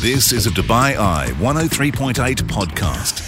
This is a Dubai Eye 103.8 podcast.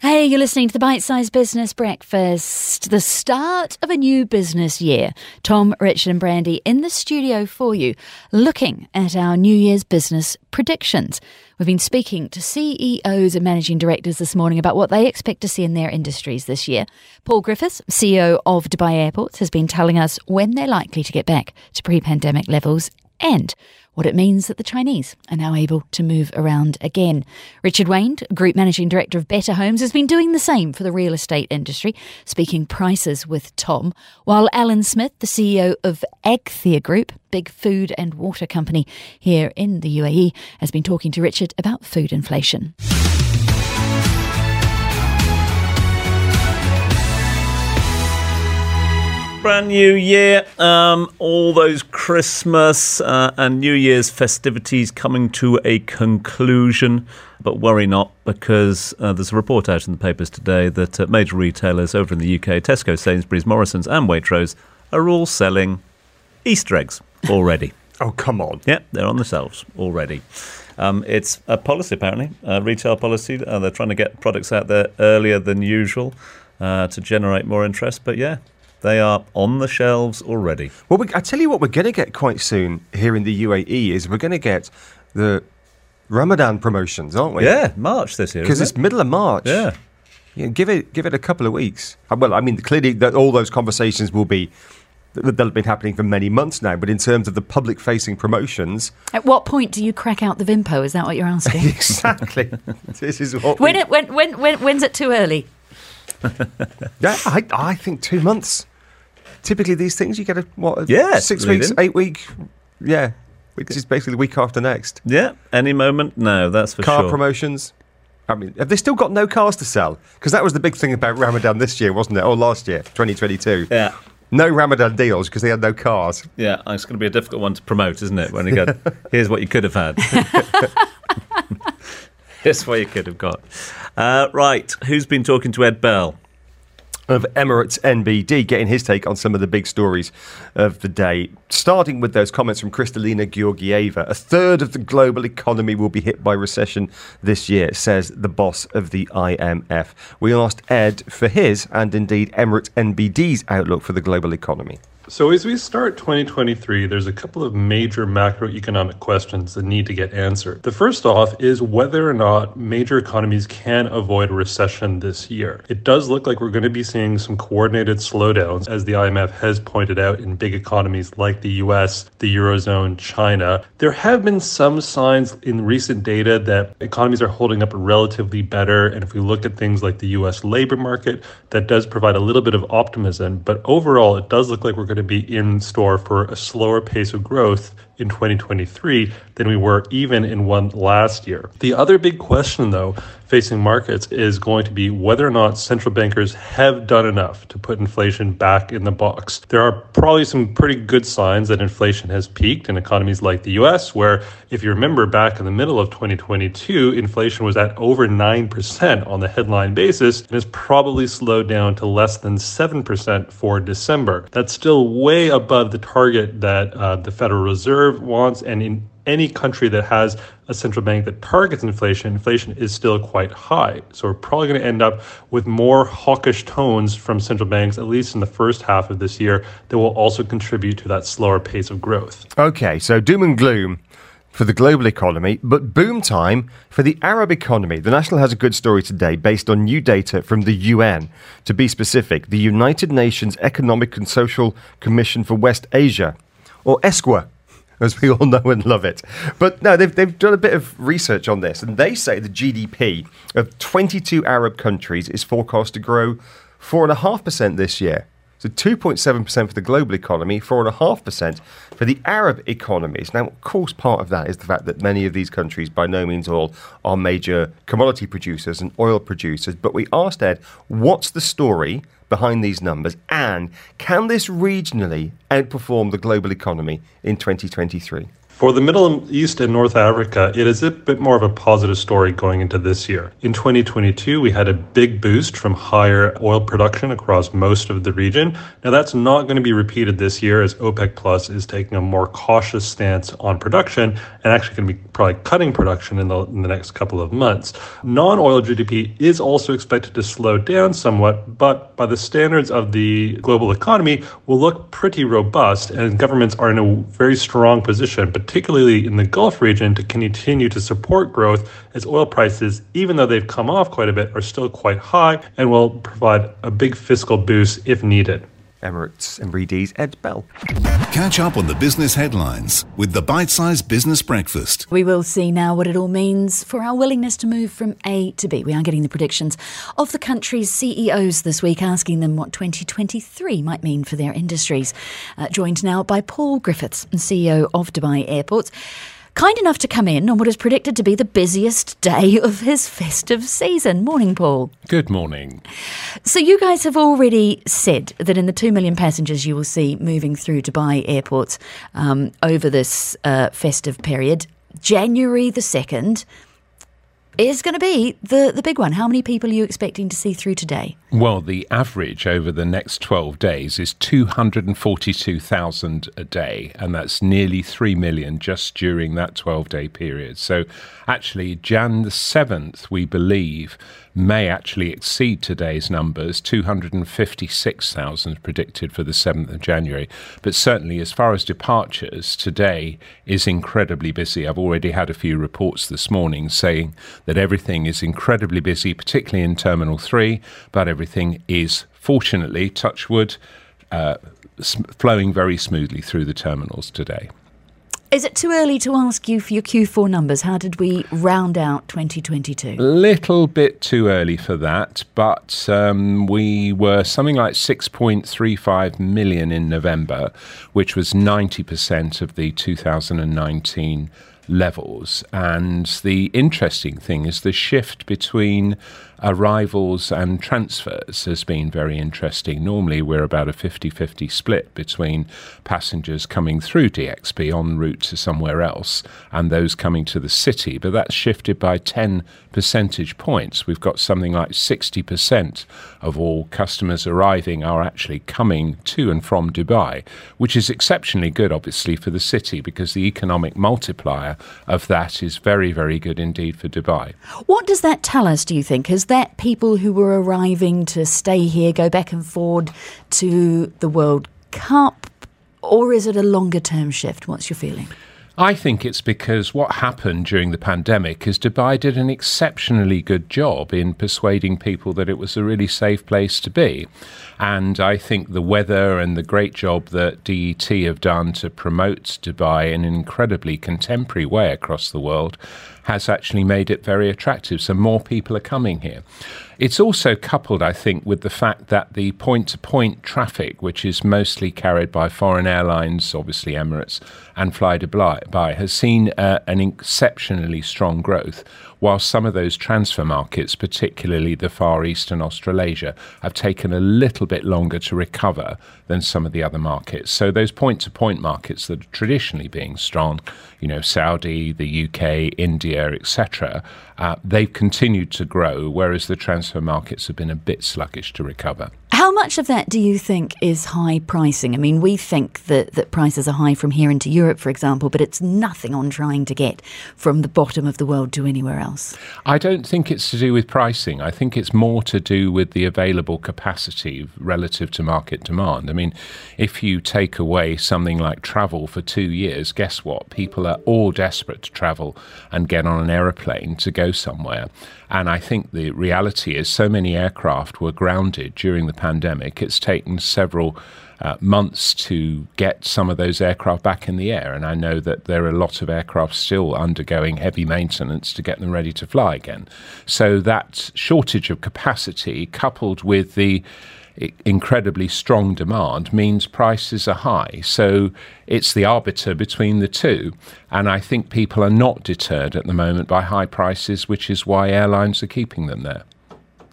Hey, you're listening to the Bite Size Business Breakfast, the start of a new business year. Tom, Richard, and Brandy in the studio for you, looking at our New Year's business predictions. We've been speaking to CEOs and managing directors this morning about what they expect to see in their industries this year. Paul Griffiths, CEO of Dubai Airports, has been telling us when they're likely to get back to pre pandemic levels and what it means that the Chinese are now able to move around again. Richard Wayne, Group Managing Director of Better Homes, has been doing the same for the real estate industry, speaking prices with Tom, while Alan Smith, the CEO of Agthia Group, big food and water company here in the UAE, has been talking to Richard about food inflation. Brand new year. Um, all those Christmas uh, and New Year's festivities coming to a conclusion. But worry not, because uh, there's a report out in the papers today that uh, major retailers over in the UK, Tesco, Sainsbury's, Morrison's, and Waitrose, are all selling Easter eggs already. oh, come on. Yeah, they're on the shelves already. Um, it's a policy, apparently, a retail policy. Uh, they're trying to get products out there earlier than usual uh, to generate more interest. But yeah, they are on the shelves already. Well, we, I tell you what, we're going to get quite soon here in the UAE is we're going to get the Ramadan promotions, aren't we? Yeah, March this year. because it's middle of March. yeah. Yeah, give it give it a couple of weeks. Uh, Well, I mean, clearly that all those conversations will be th- they'll have been happening for many months now. But in terms of the public-facing promotions, At what point do you crack out the Vimto? Is that what you're asking? exactly, this is what. when, we, it, when, when, when, when's it too early? yeah, I, I think two months. Typically, these things you get a what? a Yeah, six weeks, eight week. Yeah, which is basically the week after next. Yeah, any moment now, that's for car sure. promotions. I mean, have they still got no cars to sell? Because that was the big thing about Ramadan this year, wasn't it? Or last year, 2022. yeah. No Ramadan deals because they had no cars. Yeah, it's going to be a difficult one to promote, isn't it? When you go, here's what you could have had. here's what you could have got. Uh, right, who's been talking to Ed Bell? Of Emirates NBD, getting his take on some of the big stories of the day. Starting with those comments from Kristalina Georgieva. A third of the global economy will be hit by recession this year, says the boss of the IMF. We asked Ed for his and indeed Emirates NBD's outlook for the global economy. So, as we start 2023, there's a couple of major macroeconomic questions that need to get answered. The first off is whether or not major economies can avoid a recession this year. It does look like we're going to be seeing some coordinated slowdowns, as the IMF has pointed out, in big economies like the US, the Eurozone, China. There have been some signs in recent data that economies are holding up relatively better. And if we look at things like the US labor market, that does provide a little bit of optimism. But overall, it does look like we're going to be in store for a slower pace of growth in 2023 than we were even in one last year. The other big question, though, facing markets is going to be whether or not central bankers have done enough to put inflation back in the box. There are probably some pretty good signs that inflation has peaked in economies like the US, where, if you remember back in the middle of 2022, inflation was at over 9% on the headline basis and has probably slowed down to less than 7% for December. That's still way above the target that uh, the Federal Reserve wants, and in any country that has a central bank that targets inflation, inflation is still quite high. So we're probably going to end up with more hawkish tones from central banks, at least in the first half of this year, that will also contribute to that slower pace of growth. Okay, so doom and gloom for the global economy, but boom time for the Arab economy. The National has a good story today based on new data from the UN. To be specific, the United Nations Economic and Social Commission for West Asia, or ESCWA. As we all know and love it. But no, they've, they've done a bit of research on this, and they say the GDP of 22 Arab countries is forecast to grow 4.5% this year. So 2.7% for the global economy, 4.5% for the Arab economies. Now, of course, part of that is the fact that many of these countries, by no means all, are major commodity producers and oil producers. But we asked Ed, what's the story behind these numbers? And can this regionally outperform the global economy in 2023? For the Middle East and North Africa, it is a bit more of a positive story going into this year. In 2022, we had a big boost from higher oil production across most of the region. Now, that's not going to be repeated this year as OPEC Plus is taking a more cautious stance on production and actually going to be probably cutting production in the, in the next couple of months. Non oil GDP is also expected to slow down somewhat, but by the standards of the global economy, will look pretty robust, and governments are in a very strong position, particularly in the Gulf region, to continue to support growth as oil prices, even though they've come off quite a bit, are still quite high and will provide a big fiscal boost if needed. Emirates NBD's Ed Bell. Catch up on the business headlines with the bite sized Business Breakfast. We will see now what it all means for our willingness to move from A to B. We are getting the predictions of the country's CEOs this week, asking them what 2023 might mean for their industries. Uh, joined now by Paul Griffiths, CEO of Dubai Airports kind enough to come in on what is predicted to be the busiest day of his festive season. Morning, Paul. Good morning. So, you guys have already said that in the 2 million passengers you will see moving through Dubai airports um, over this uh, festive period, January the 2nd is going to be the, the big one. How many people are you expecting to see through today? Well, the average over the next 12 days is 242,000 a day, and that's nearly 3 million just during that 12 day period. So, actually, Jan the 7th, we believe, may actually exceed today's numbers 256,000 predicted for the 7th of January. But certainly, as far as departures, today is incredibly busy. I've already had a few reports this morning saying that everything is incredibly busy, particularly in Terminal 3, but everything is, fortunately, touch wood, uh, flowing very smoothly through the terminals today. Is it too early to ask you for your Q4 numbers? How did we round out 2022? A little bit too early for that, but um, we were something like 6.35 million in November, which was 90% of the 2019 levels. And the interesting thing is the shift between arrivals and transfers has been very interesting. Normally, we're about a 50 50 split between passengers coming through DXB en route to somewhere else and those coming to the city, but that's shifted by 10 percentage points. We've got something like 60% of all customers arriving are actually coming to and from Dubai, which is exceptionally good, obviously, for the city because the economic multiplier of that is very, very good indeed for Dubai. What does that tell us, do you think? Is that people who were arriving to stay here, go back and forward to the World Cup, or is it a longer term shift? What's your feeling? I think it's because what happened during the pandemic is Dubai did an exceptionally good job in persuading people that it was a really safe place to be. And I think the weather and the great job that DET have done to promote Dubai in an incredibly contemporary way across the world has actually made it very attractive. So more people are coming here. It's also coupled, I think, with the fact that the point to point traffic, which is mostly carried by foreign airlines, obviously Emirates and Fly Dubai, has seen uh, an exceptionally strong growth, while some of those transfer markets, particularly the Far East and Australasia, have taken a little bit longer to recover than some of the other markets. So those point to point markets that are traditionally being strong, you know, Saudi, the UK, India, etc., uh, they've continued to grow, whereas the transfer markets have been a bit sluggish to recover. How much of that do you think is high pricing? I mean, we think that, that prices are high from here into Europe, for example, but it's nothing on trying to get from the bottom of the world to anywhere else. I don't think it's to do with pricing. I think it's more to do with the available capacity relative to market demand. I mean, if you take away something like travel for two years, guess what? People are all desperate to travel and get on an aeroplane to go somewhere. And I think the reality is so many aircraft were grounded during the pandemic. It's taken several uh, months to get some of those aircraft back in the air. And I know that there are a lot of aircraft still undergoing heavy maintenance to get them ready to fly again. So that shortage of capacity, coupled with the incredibly strong demand means prices are high. So it's the arbiter between the two. And I think people are not deterred at the moment by high prices, which is why airlines are keeping them there.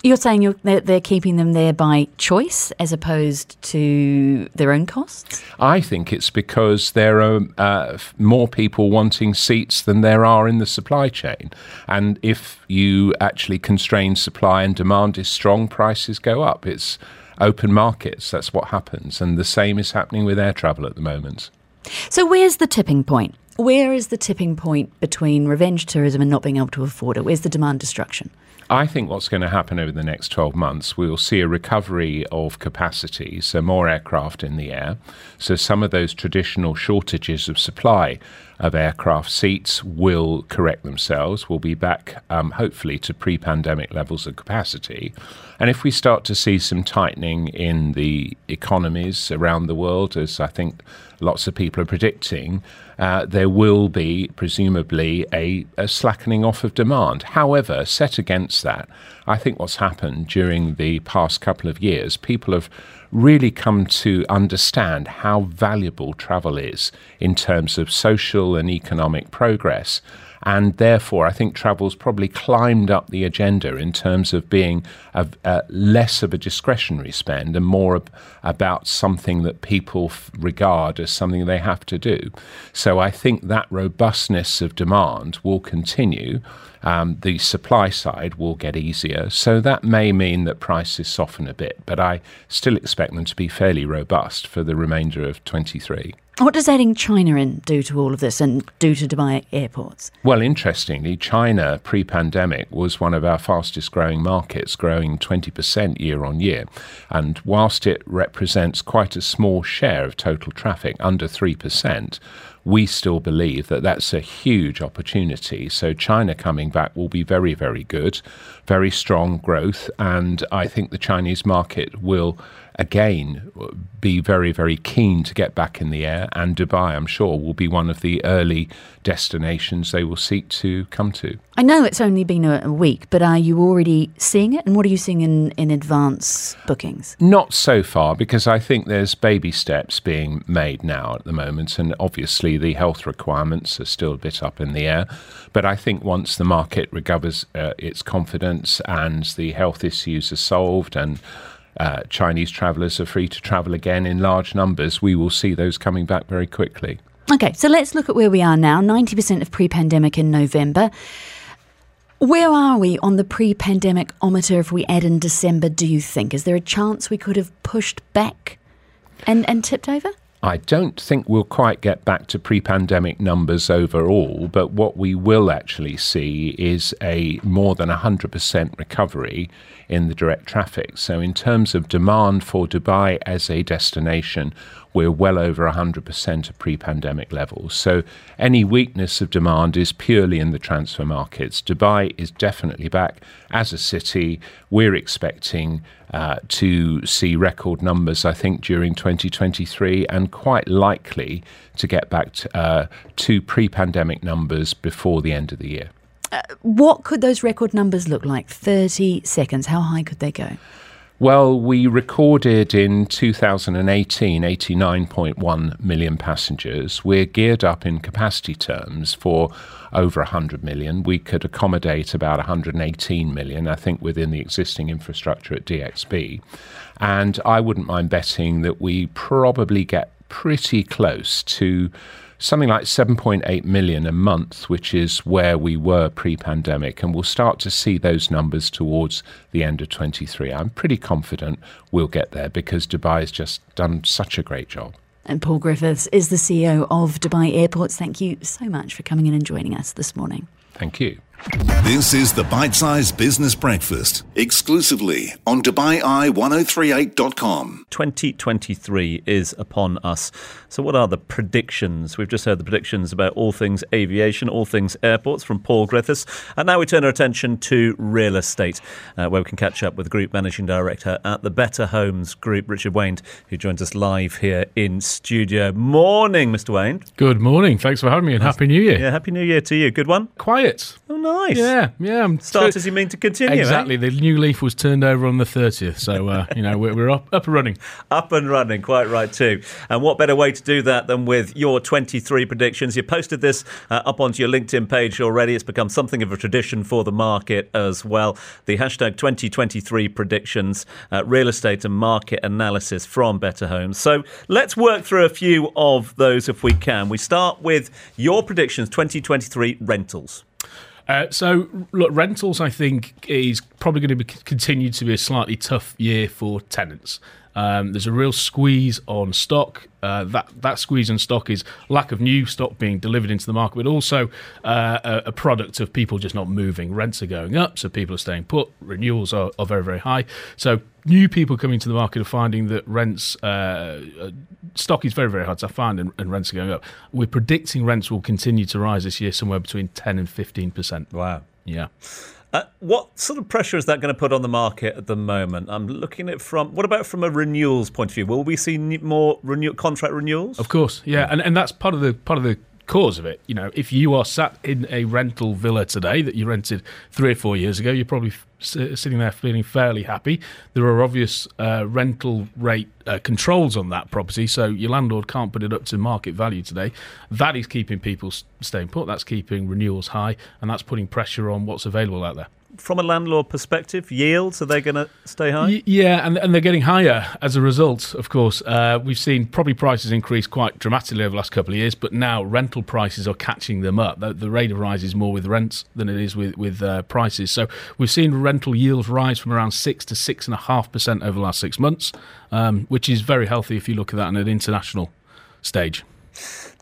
You're saying you're, they're, they're keeping them there by choice as opposed to their own costs? I think it's because there are uh, more people wanting seats than there are in the supply chain. And if you actually constrain supply and demand is strong, prices go up. It's open markets. That's what happens. And the same is happening with air travel at the moment. So, where's the tipping point? Where is the tipping point between revenge tourism and not being able to afford it? Where's the demand destruction? I think what's going to happen over the next 12 months, we'll see a recovery of capacity, so more aircraft in the air. So some of those traditional shortages of supply of aircraft seats will correct themselves. We'll be back, um, hopefully, to pre pandemic levels of capacity. And if we start to see some tightening in the economies around the world, as I think lots of people are predicting, uh, there will be presumably a, a, slackening off of demand. However, set against that, I think what's happened during the past couple of years, people have really come to understand how valuable travel is in terms of social and economic progress. And therefore, I think travel's probably climbed up the agenda in terms of being a, a less of a discretionary spend and more ab- about something that people f- regard as something they have to do. So I think that robustness of demand will continue. Um, the supply side will get easier. So that may mean that prices soften a bit, but I still expect them to be fairly robust for the remainder of 23. What does adding China in do to all of this and do to Dubai airports? Well, interestingly, China pre pandemic was one of our fastest growing markets, growing 20% year on year. And whilst it represents quite a small share of total traffic, under 3%, we still believe that that's a huge opportunity. So China coming back will be very, very good, very strong growth, and I think the Chinese market will again be very, very keen to get back in the air. And Dubai, I'm sure, will be one of the early destinations they will seek to come to. I know it's only been a, a week, but are you already seeing it? And what are you seeing in, in advance bookings? Not so far, because I think there's baby steps being made now at the moment. And obviously, the health requirements are still a bit up in the air. But I think once the market recovers uh, its confidence and the health issues are solved and uh, Chinese travellers are free to travel again in large numbers, we will see those coming back very quickly. Okay, so let's look at where we are now 90% of pre pandemic in November. Where are we on the pre pandemic ometer if we add in December, do you think? Is there a chance we could have pushed back and, and tipped over? I don't think we'll quite get back to pre pandemic numbers overall, but what we will actually see is a more than 100% recovery in the direct traffic. So, in terms of demand for Dubai as a destination, we're well over 100% of pre pandemic levels. So, any weakness of demand is purely in the transfer markets. Dubai is definitely back as a city. We're expecting uh, to see record numbers, I think, during 2023, and quite likely to get back to, uh, to pre pandemic numbers before the end of the year. Uh, what could those record numbers look like? 30 seconds. How high could they go? Well, we recorded in 2018 89.1 million passengers. We're geared up in capacity terms for over 100 million. We could accommodate about 118 million, I think, within the existing infrastructure at DXB. And I wouldn't mind betting that we probably get pretty close to something like 7.8 million a month, which is where we were pre pandemic. And we'll start to see those numbers towards the end of 23. I'm pretty confident we'll get there because Dubai has just done such a great job. And Paul Griffiths is the CEO of Dubai Airports. Thank you so much for coming in and joining us this morning. Thank you. This is the Bite Size Business Breakfast, exclusively on DubaiEye1038.com. 2023 is upon us. So, what are the predictions? We've just heard the predictions about all things aviation, all things airports from Paul Griffiths. And now we turn our attention to real estate, uh, where we can catch up with Group Managing Director at the Better Homes Group, Richard Wayne, who joins us live here in studio. Morning, Mr. Wayne. Good morning. Thanks for having me and Happy New Year. Yeah, Happy New Year to you. Good one? Quiet. Oh, nice. Yeah, yeah. I'm Start as you mean to continue. eh? Exactly. The new leaf was turned over on the 30th. So, uh, you know, we're, we're up, up and running. Up and running, quite right too. And what better way to do that than with your 23 predictions? You posted this uh, up onto your LinkedIn page already. It's become something of a tradition for the market as well. The hashtag 2023 predictions, uh, real estate and market analysis from Better Homes. So let's work through a few of those if we can. We start with your predictions 2023 rentals. Uh, so, look, rentals, I think, is probably going to be, continue to be a slightly tough year for tenants. Um, there's a real squeeze on stock. Uh, that that squeeze on stock is lack of new stock being delivered into the market, but also uh, a, a product of people just not moving. Rents are going up, so people are staying put. Renewals are, are very very high. So new people coming to the market are finding that rents uh, uh, stock is very very hard to find, and, and rents are going up. We're predicting rents will continue to rise this year, somewhere between ten and fifteen percent. Wow. Yeah. Uh, what sort of pressure is that going to put on the market at the moment? I'm looking at from what about from a renewals point of view? Will we see more renew- contract renewals? Of course, yeah, and and that's part of the part of the cause of it. You know, if you are sat in a rental villa today that you rented three or four years ago, you're probably sitting there feeling fairly happy. There are obvious uh, rental rate uh, controls on that property, so your landlord can't put it up to market value today. That is keeping people staying put. That's keeping renewals high, and that's putting pressure on what's available out there. From a landlord perspective, yields are they going to stay high? Yeah, and, and they're getting higher as a result, of course. Uh, we've seen property prices increase quite dramatically over the last couple of years, but now rental prices are catching them up. The, the rate of rise is more with rents than it is with, with uh, prices. So we've seen rental yields rise from around 6 to 6.5% over the last six months, um, which is very healthy if you look at that on an international stage.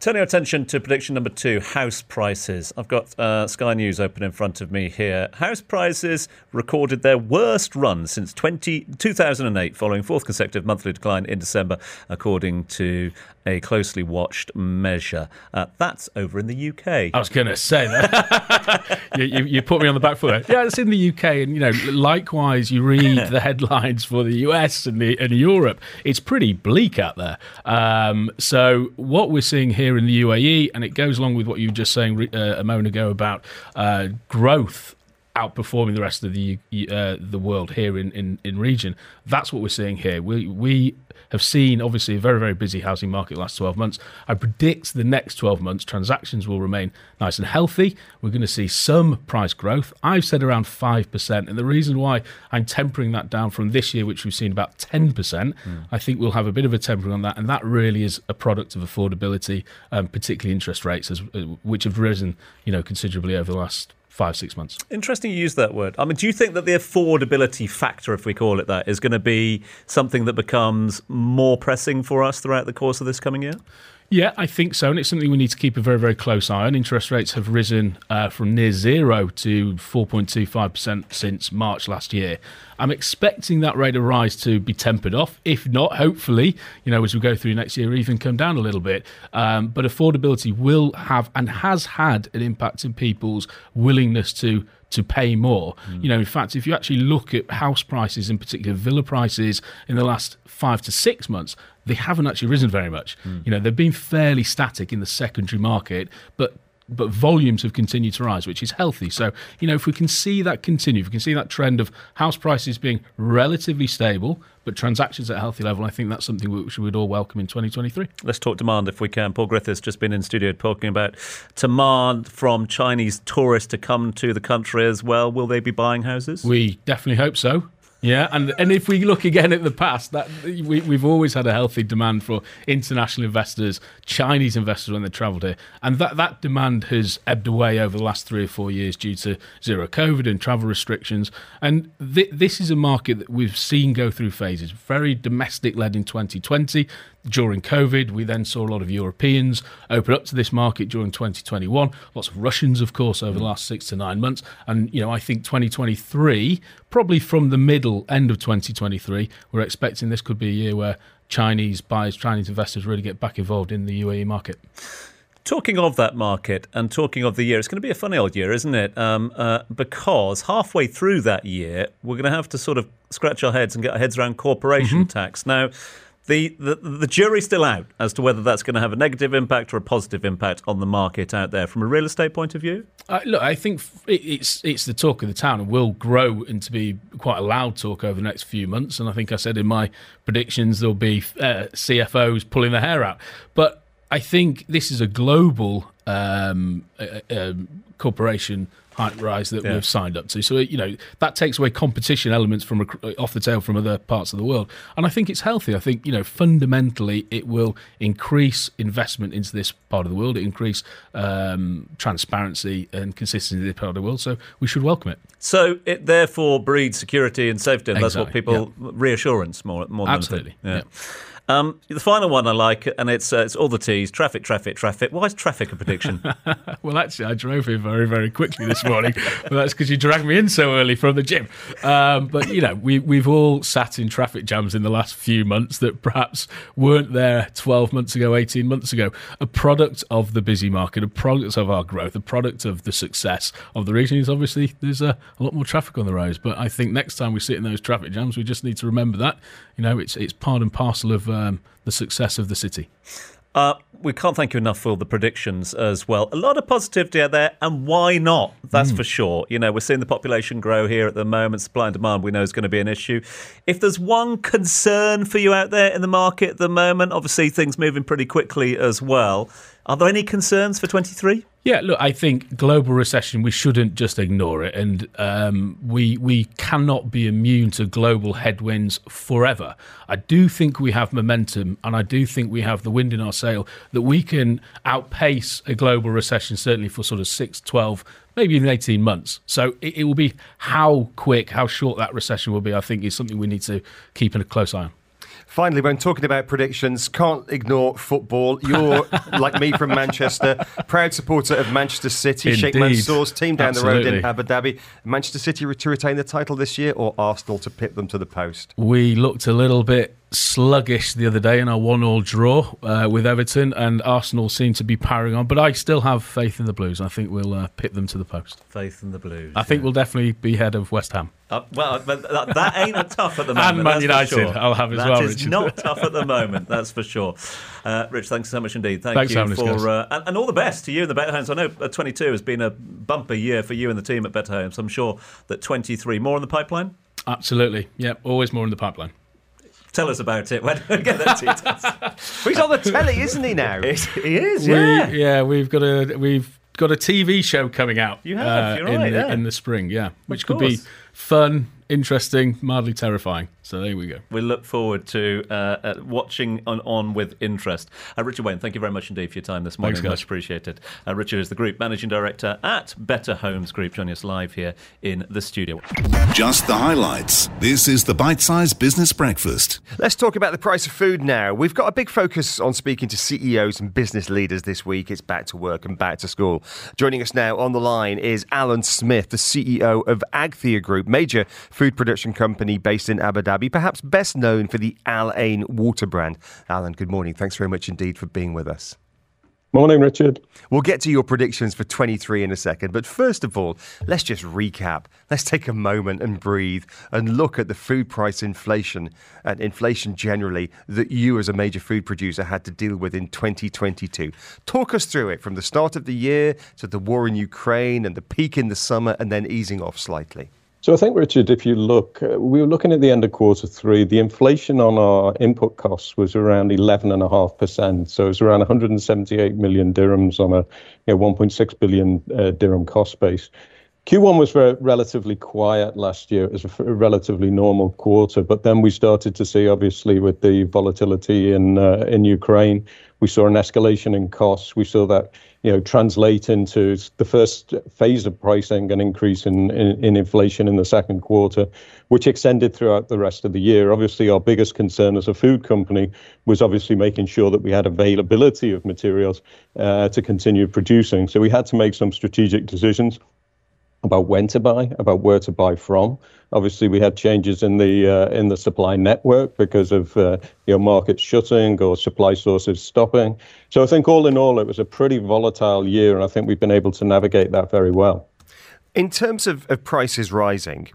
Turning our attention to prediction number two, house prices. I've got uh, Sky News open in front of me here. House prices recorded their worst run since 20, 2008, following fourth consecutive monthly decline in December, according to a closely watched measure. Uh, that's over in the UK. I was going to say that. you, you, you put me on the back foot. Yeah, it's in the UK, and you know, likewise, you read the headlines for the US and, the, and Europe. It's pretty bleak out there. Um, so what we're seeing here in the UAE, and it goes along with what you were just saying uh, a moment ago about uh, growth outperforming the rest of the uh, the world here in, in, in region. That's what we're seeing here. We we have seen obviously a very very busy housing market last 12 months. I predict the next 12 months transactions will remain nice and healthy. We're going to see some price growth. I've said around 5% and the reason why I'm tempering that down from this year which we've seen about 10%, I think we'll have a bit of a tempering on that and that really is a product of affordability, um, particularly interest rates as, uh, which have risen, you know, considerably over the last five six months. Interesting you use that word. I mean, do you think that the affordability factor, if we call it that, is going to be something that becomes more pressing for us throughout the course of this coming year? Yeah, I think so, and it's something we need to keep a very, very close eye on. Interest rates have risen uh, from near zero to 4.25% since March last year. I'm expecting that rate of rise to be tempered off. If not, hopefully, you know, as we go through next year, even come down a little bit. Um, but affordability will have and has had an impact in people's willingness to to pay more. Mm. You know, in fact, if you actually look at house prices, in particular villa prices, in the last five to six months, they haven't actually risen very much. Mm. You know, they've been fairly static in the secondary market, but but volumes have continued to rise, which is healthy. So, you know, if we can see that continue, if we can see that trend of house prices being relatively stable, but transactions at a healthy level, I think that's something which we would all welcome in 2023. Let's talk demand if we can. Paul Griffiths just been in studio talking about demand from Chinese tourists to come to the country as well. Will they be buying houses? We definitely hope so. Yeah, and and if we look again at the past, that we, we've always had a healthy demand for international investors, Chinese investors when they travelled here, and that that demand has ebbed away over the last three or four years due to zero COVID and travel restrictions. And th- this is a market that we've seen go through phases. Very domestic led in 2020. During COVID, we then saw a lot of Europeans open up to this market during 2021. Lots of Russians, of course, over the last six to nine months. And, you know, I think 2023, probably from the middle end of 2023, we're expecting this could be a year where Chinese buyers, Chinese investors really get back involved in the UAE market. Talking of that market and talking of the year, it's going to be a funny old year, isn't it? Um, uh, because halfway through that year, we're going to have to sort of scratch our heads and get our heads around corporation tax. Now, The, the jury's still out as to whether that's going to have a negative impact or a positive impact on the market out there from a real estate point of view. Uh, look, I think it's it's the talk of the town and will grow into be quite a loud talk over the next few months. And I think I said in my predictions there'll be uh, CFOs pulling their hair out. But I think this is a global um, uh, corporation height rise that yeah. we've signed up to. So you know that takes away competition elements from off the tail from other parts of the world, and I think it's healthy. I think you know fundamentally it will increase investment into this part of the world, it increase um, transparency and consistency in this part of the world. So we should welcome it. So it therefore breeds security and safety, and exactly. that's what people yeah. reassurance more more than absolutely. Yeah. Um, the final one I like, and it's uh, it's all the T's: traffic, traffic, traffic. Why is traffic a prediction? well, actually, I drove here very, very quickly this morning, but that's because you dragged me in so early from the gym. Um, but you know, we we've all sat in traffic jams in the last few months that perhaps weren't there 12 months ago, 18 months ago. A product of the busy market, a product of our growth, a product of the success of the region is obviously there's a, a lot more traffic on the roads. But I think next time we sit in those traffic jams, we just need to remember that you know it's it's part and parcel of um, the success of the city. Uh, we can't thank you enough for all the predictions as well. A lot of positivity out there, and why not? That's mm. for sure. You know, we're seeing the population grow here at the moment. Supply and demand, we know, is going to be an issue. If there's one concern for you out there in the market at the moment, obviously things moving pretty quickly as well. Are there any concerns for 23? Yeah, look, I think global recession we shouldn't just ignore it, and um, we we cannot be immune to global headwinds forever. I do think we have momentum, and I do think we have the wind in our sail that we can outpace a global recession certainly for sort of six, 12, maybe even 18 months. So it, it will be how quick, how short that recession will be. I think is something we need to keep a close eye on. Finally, when talking about predictions, can't ignore football. You're, like me, from Manchester, proud supporter of Manchester City. Indeed. Sheikh Mansour's team down Absolutely. the road in Abu Dhabi. Manchester City to retain the title this year or Arsenal to pit them to the post? We looked a little bit sluggish the other day in our one-all draw uh, with Everton, and Arsenal seem to be powering on. But I still have faith in the Blues. I think we'll uh, pit them to the post. Faith in the Blues. I think yeah. we'll definitely be ahead of West Ham. Uh, well, that, that, ain't tough at the moment. and Man United, sure. I'll have as that well. That is not tough at the moment. That's for sure. Uh, Rich, thanks so much indeed. Thank thanks you for uh, and, and, all the best to you and the Better Homes. I know uh, 22 has been a bumper year for you and the team at Better Homes. I'm sure that 23 more in the pipeline. Absolutely. Yeah, always more in the pipeline. Tell us about it. When we get that details. He's on the telly, isn't he now? he is. Yeah. We, yeah, we've got a we've got a TV show coming out. You have. Uh, in, right, the, yeah. in the spring. Yeah, which could be fun, interesting, mildly terrifying. So there we go. We look forward to uh, uh, watching on, on with interest. Uh, Richard Wayne, thank you very much indeed for your time this morning. Thanks, guys. Much appreciated. Uh, Richard is the Group Managing Director at Better Homes Group, joining us live here in the studio. Just the highlights. This is the Bite Size Business Breakfast. Let's talk about the price of food now. We've got a big focus on speaking to CEOs and business leaders this week. It's back to work and back to school. Joining us now on the line is Alan Smith, the CEO of Agthia Group, major food production company based in Abu Dhabi, perhaps best best known for the Al Ain water brand. Alan, good morning. Thanks very much indeed for being with us. Morning, Richard. We'll get to your predictions for 23 in a second, but first of all, let's just recap. Let's take a moment and breathe and look at the food price inflation and inflation generally that you, as a major food producer, had to deal with in 2022. Talk us through it from the start of the year to the war in Ukraine and the peak in the summer and then easing off slightly. So I think, Richard, if you look, uh, we were looking at the end of quarter three, the inflation on our input costs was around 11.5%. So it was around 178 million dirhams on a you know, 1.6 billion uh, dirham cost base. Q1 was very, relatively quiet last year. It was a, relatively normal quarter, but then we started to see, obviously, with the volatility in uh, in Ukraine, we saw an escalation in costs. We saw that you know translate into the first phase of pricing, an increase in, in, in inflation in the second quarter, which extended throughout the rest of the year. Obviously, our biggest concern as a food company was obviously making sure that we had availability of materials uh, to continue producing. So we had to make some strategic decisions about when to buy, about where to buy from. Obviously, we had changes in the uh, in the supply network because of uh, you know shutting or supply sources stopping. So I think all in all, it was a pretty volatile year, and I think we've been able to navigate that very well. In terms of, of prices rising,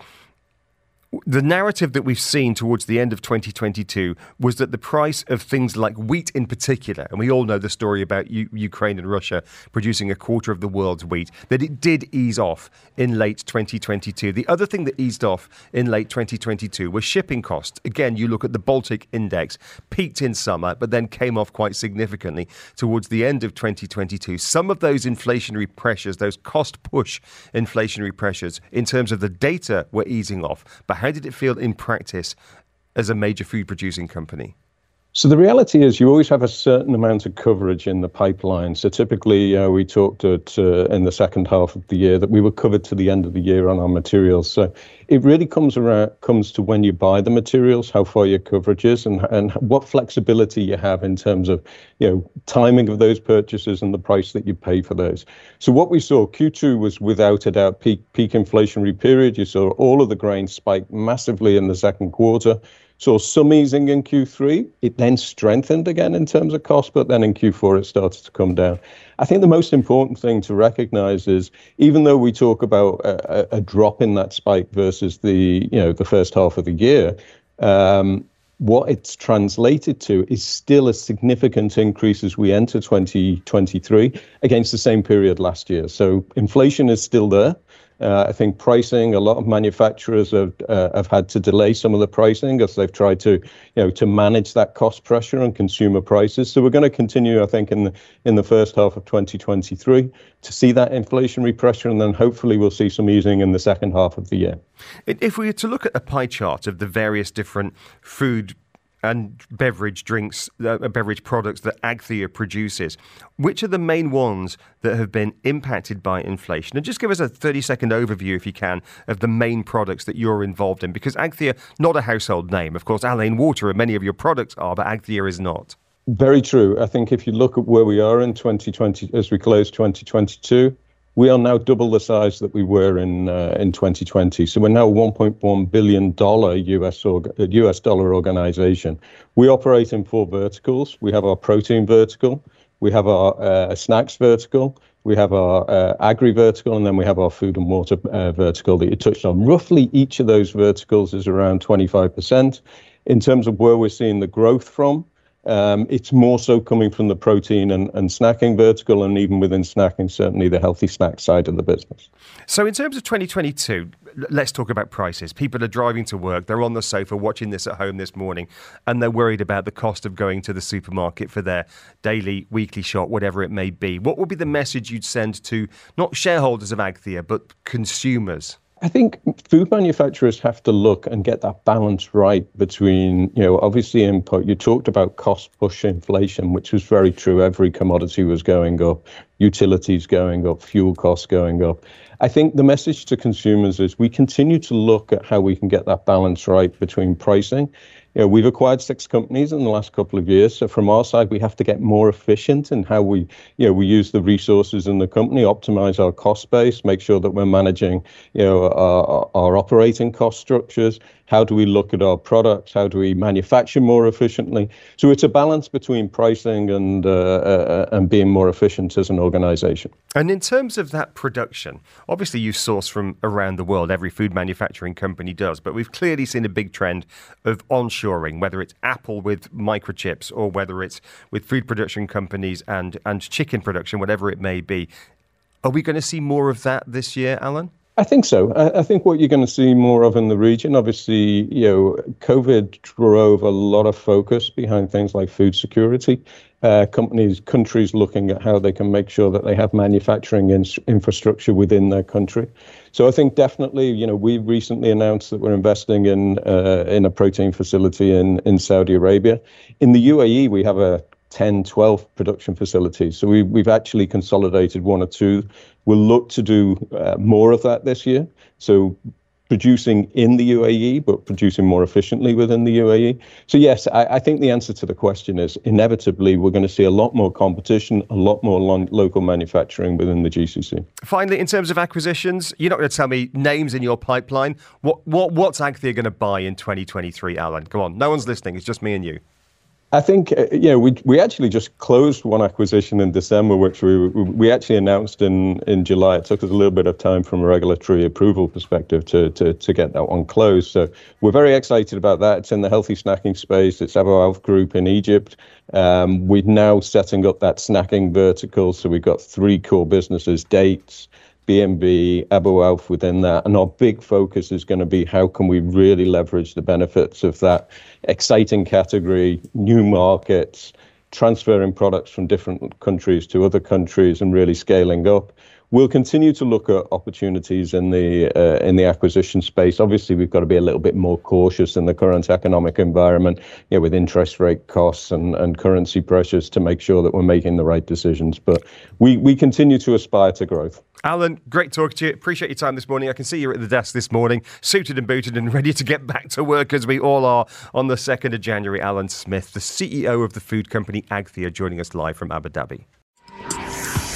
the narrative that we've seen towards the end of 2022 was that the price of things like wheat in particular, and we all know the story about U- Ukraine and Russia producing a quarter of the world's wheat, that it did ease off in late 2022. The other thing that eased off in late 2022 was shipping costs. Again, you look at the Baltic Index, peaked in summer, but then came off quite significantly towards the end of 2022. Some of those inflationary pressures, those cost push inflationary pressures, in terms of the data, were easing off. But how did it feel in practice as a major food producing company? So the reality is, you always have a certain amount of coverage in the pipeline. So typically, uh, we talked at, uh, in the second half of the year that we were covered to the end of the year on our materials. So it really comes around comes to when you buy the materials, how far your coverage is, and and what flexibility you have in terms of you know timing of those purchases and the price that you pay for those. So what we saw Q2 was without a doubt peak peak inflationary period. You saw all of the grains spike massively in the second quarter. Saw some easing in Q3. It then strengthened again in terms of cost, but then in Q4 it started to come down. I think the most important thing to recognize is even though we talk about a, a drop in that spike versus the you know the first half of the year, um, what it's translated to is still a significant increase as we enter 2023 against the same period last year. So inflation is still there. Uh, I think pricing, a lot of manufacturers have uh, have had to delay some of the pricing as they've tried to, you know, to manage that cost pressure on consumer prices. So we're going to continue, I think, in the in the first half of 2023 to see that inflationary pressure, and then hopefully we'll see some easing in the second half of the year. If we were to look at a pie chart of the various different food and beverage drinks, uh, beverage products that Agthia produces. Which are the main ones that have been impacted by inflation? And just give us a 30 second overview, if you can, of the main products that you're involved in. Because Agthia, not a household name. Of course, Al-Ain Water and many of your products are, but Agthia is not. Very true. I think if you look at where we are in 2020, as we close 2022, we are now double the size that we were in uh, in 2020. So we're now a 1.1 billion dollar US US dollar organization. We operate in four verticals. We have our protein vertical, we have our uh, snacks vertical, we have our uh, agri vertical, and then we have our food and water uh, vertical that you touched on. Roughly each of those verticals is around 25%. In terms of where we're seeing the growth from, um, it's more so coming from the protein and, and snacking vertical, and even within snacking, certainly the healthy snack side of the business. So, in terms of 2022, let's talk about prices. People are driving to work, they're on the sofa watching this at home this morning, and they're worried about the cost of going to the supermarket for their daily, weekly shop, whatever it may be. What would be the message you'd send to not shareholders of Agthia, but consumers? I think food manufacturers have to look and get that balance right between, you know, obviously input. You talked about cost push inflation, which was very true. Every commodity was going up, utilities going up, fuel costs going up. I think the message to consumers is we continue to look at how we can get that balance right between pricing you know, we've acquired six companies in the last couple of years. So from our side, we have to get more efficient in how we, you know, we use the resources in the company, optimize our cost base, make sure that we're managing, you know, our, our operating cost structures, how do we look at our products? How do we manufacture more efficiently? So it's a balance between pricing and uh, uh, and being more efficient as an organization. And in terms of that production, obviously you source from around the world. Every food manufacturing company does, but we've clearly seen a big trend of whether it's Apple with microchips or whether it's with food production companies and and chicken production, whatever it may be. Are we going to see more of that this year, Alan? I think so. I, I, think what you're going to see more of in the region, obviously, you know, COVID drove a lot of focus behind things like food security. Uh, companies, countries looking at how they can make sure that they have manufacturing in, infrastructure within their country. So I think definitely, you know, we recently announced that we're investing in uh, in a protein facility in in Saudi Arabia. In the UAE, we have a 10, 12 production facilities. So we, we've actually consolidated one or two. We'll look to do uh, more of that this year. So producing in the UAE, but producing more efficiently within the UAE. So, yes, I, I, think the answer to the question is inevitably we're going to see a lot more competition, a lot more lo- local manufacturing within the GCC. Finally, in terms of acquisitions, you're not going to tell me names in your pipeline. What, what, what's Agthia going to buy in 2023, Alan? Come on, no one's listening. It's just me and you. I think uh, you know we we actually just closed one acquisition in December, which we we actually announced in in July. It took us a little bit of time from a regulatory approval perspective to to to get that one closed. So we're very excited about that. It's in the healthy snacking space. It's Abu Auf Group in Egypt. Um, we're now setting up that snacking vertical. So we've got three core businesses: dates. B&B, Abu Auf within that. And our big focus is going to be how can we really leverage the benefits of that exciting category, new markets, transferring products from different countries to other countries and really scaling up. We'll continue to look at opportunities in the uh, in the acquisition space. Obviously, we've got to be a little bit more cautious in the current economic environment, you know, with interest rate costs and, and currency pressures to make sure that we're making the right decisions. But we, we continue to aspire to growth. Alan, great talking to you. Appreciate your time this morning. I can see you're at the desk this morning, suited and booted and ready to get back to work as we all are on the 2nd of January. Alan Smith, the CEO of the food company Agthia, joining us live from Abu Dhabi.